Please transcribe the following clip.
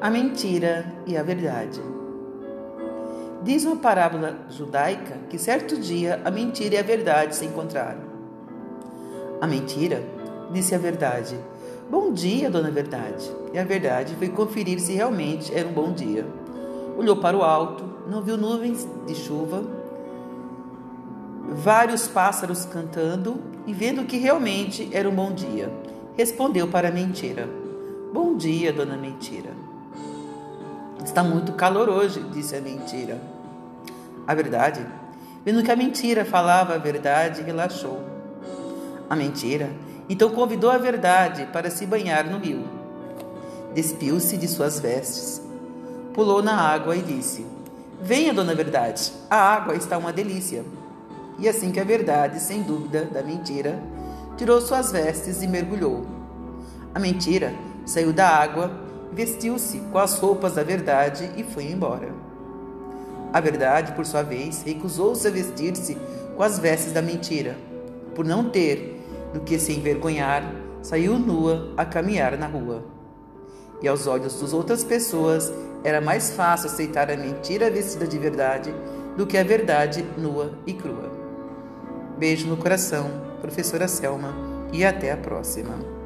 A mentira e a verdade. Diz uma parábola judaica que certo dia a mentira e a verdade se encontraram. A mentira disse a verdade: Bom dia, dona Verdade. E a verdade foi conferir se realmente era um bom dia. Olhou para o alto, não viu nuvens de chuva, vários pássaros cantando e vendo que realmente era um bom dia, respondeu para a mentira: Bom dia, dona Mentira. Está muito calor hoje, disse a mentira. A verdade, vendo que a mentira falava a verdade, relaxou. A mentira então convidou a verdade para se banhar no rio. Despiu-se de suas vestes, pulou na água e disse: Venha, dona Verdade, a água está uma delícia. E assim que a verdade, sem dúvida da mentira, tirou suas vestes e mergulhou. A mentira saiu da água vestiu-se com as roupas da verdade e foi embora. A verdade, por sua vez, recusou-se a vestir-se com as vestes da mentira. Por não ter do que se envergonhar, saiu nua a caminhar na rua. E aos olhos das outras pessoas era mais fácil aceitar a mentira vestida de verdade do que a verdade nua e crua. Beijo no coração, professora Selma, e até a próxima.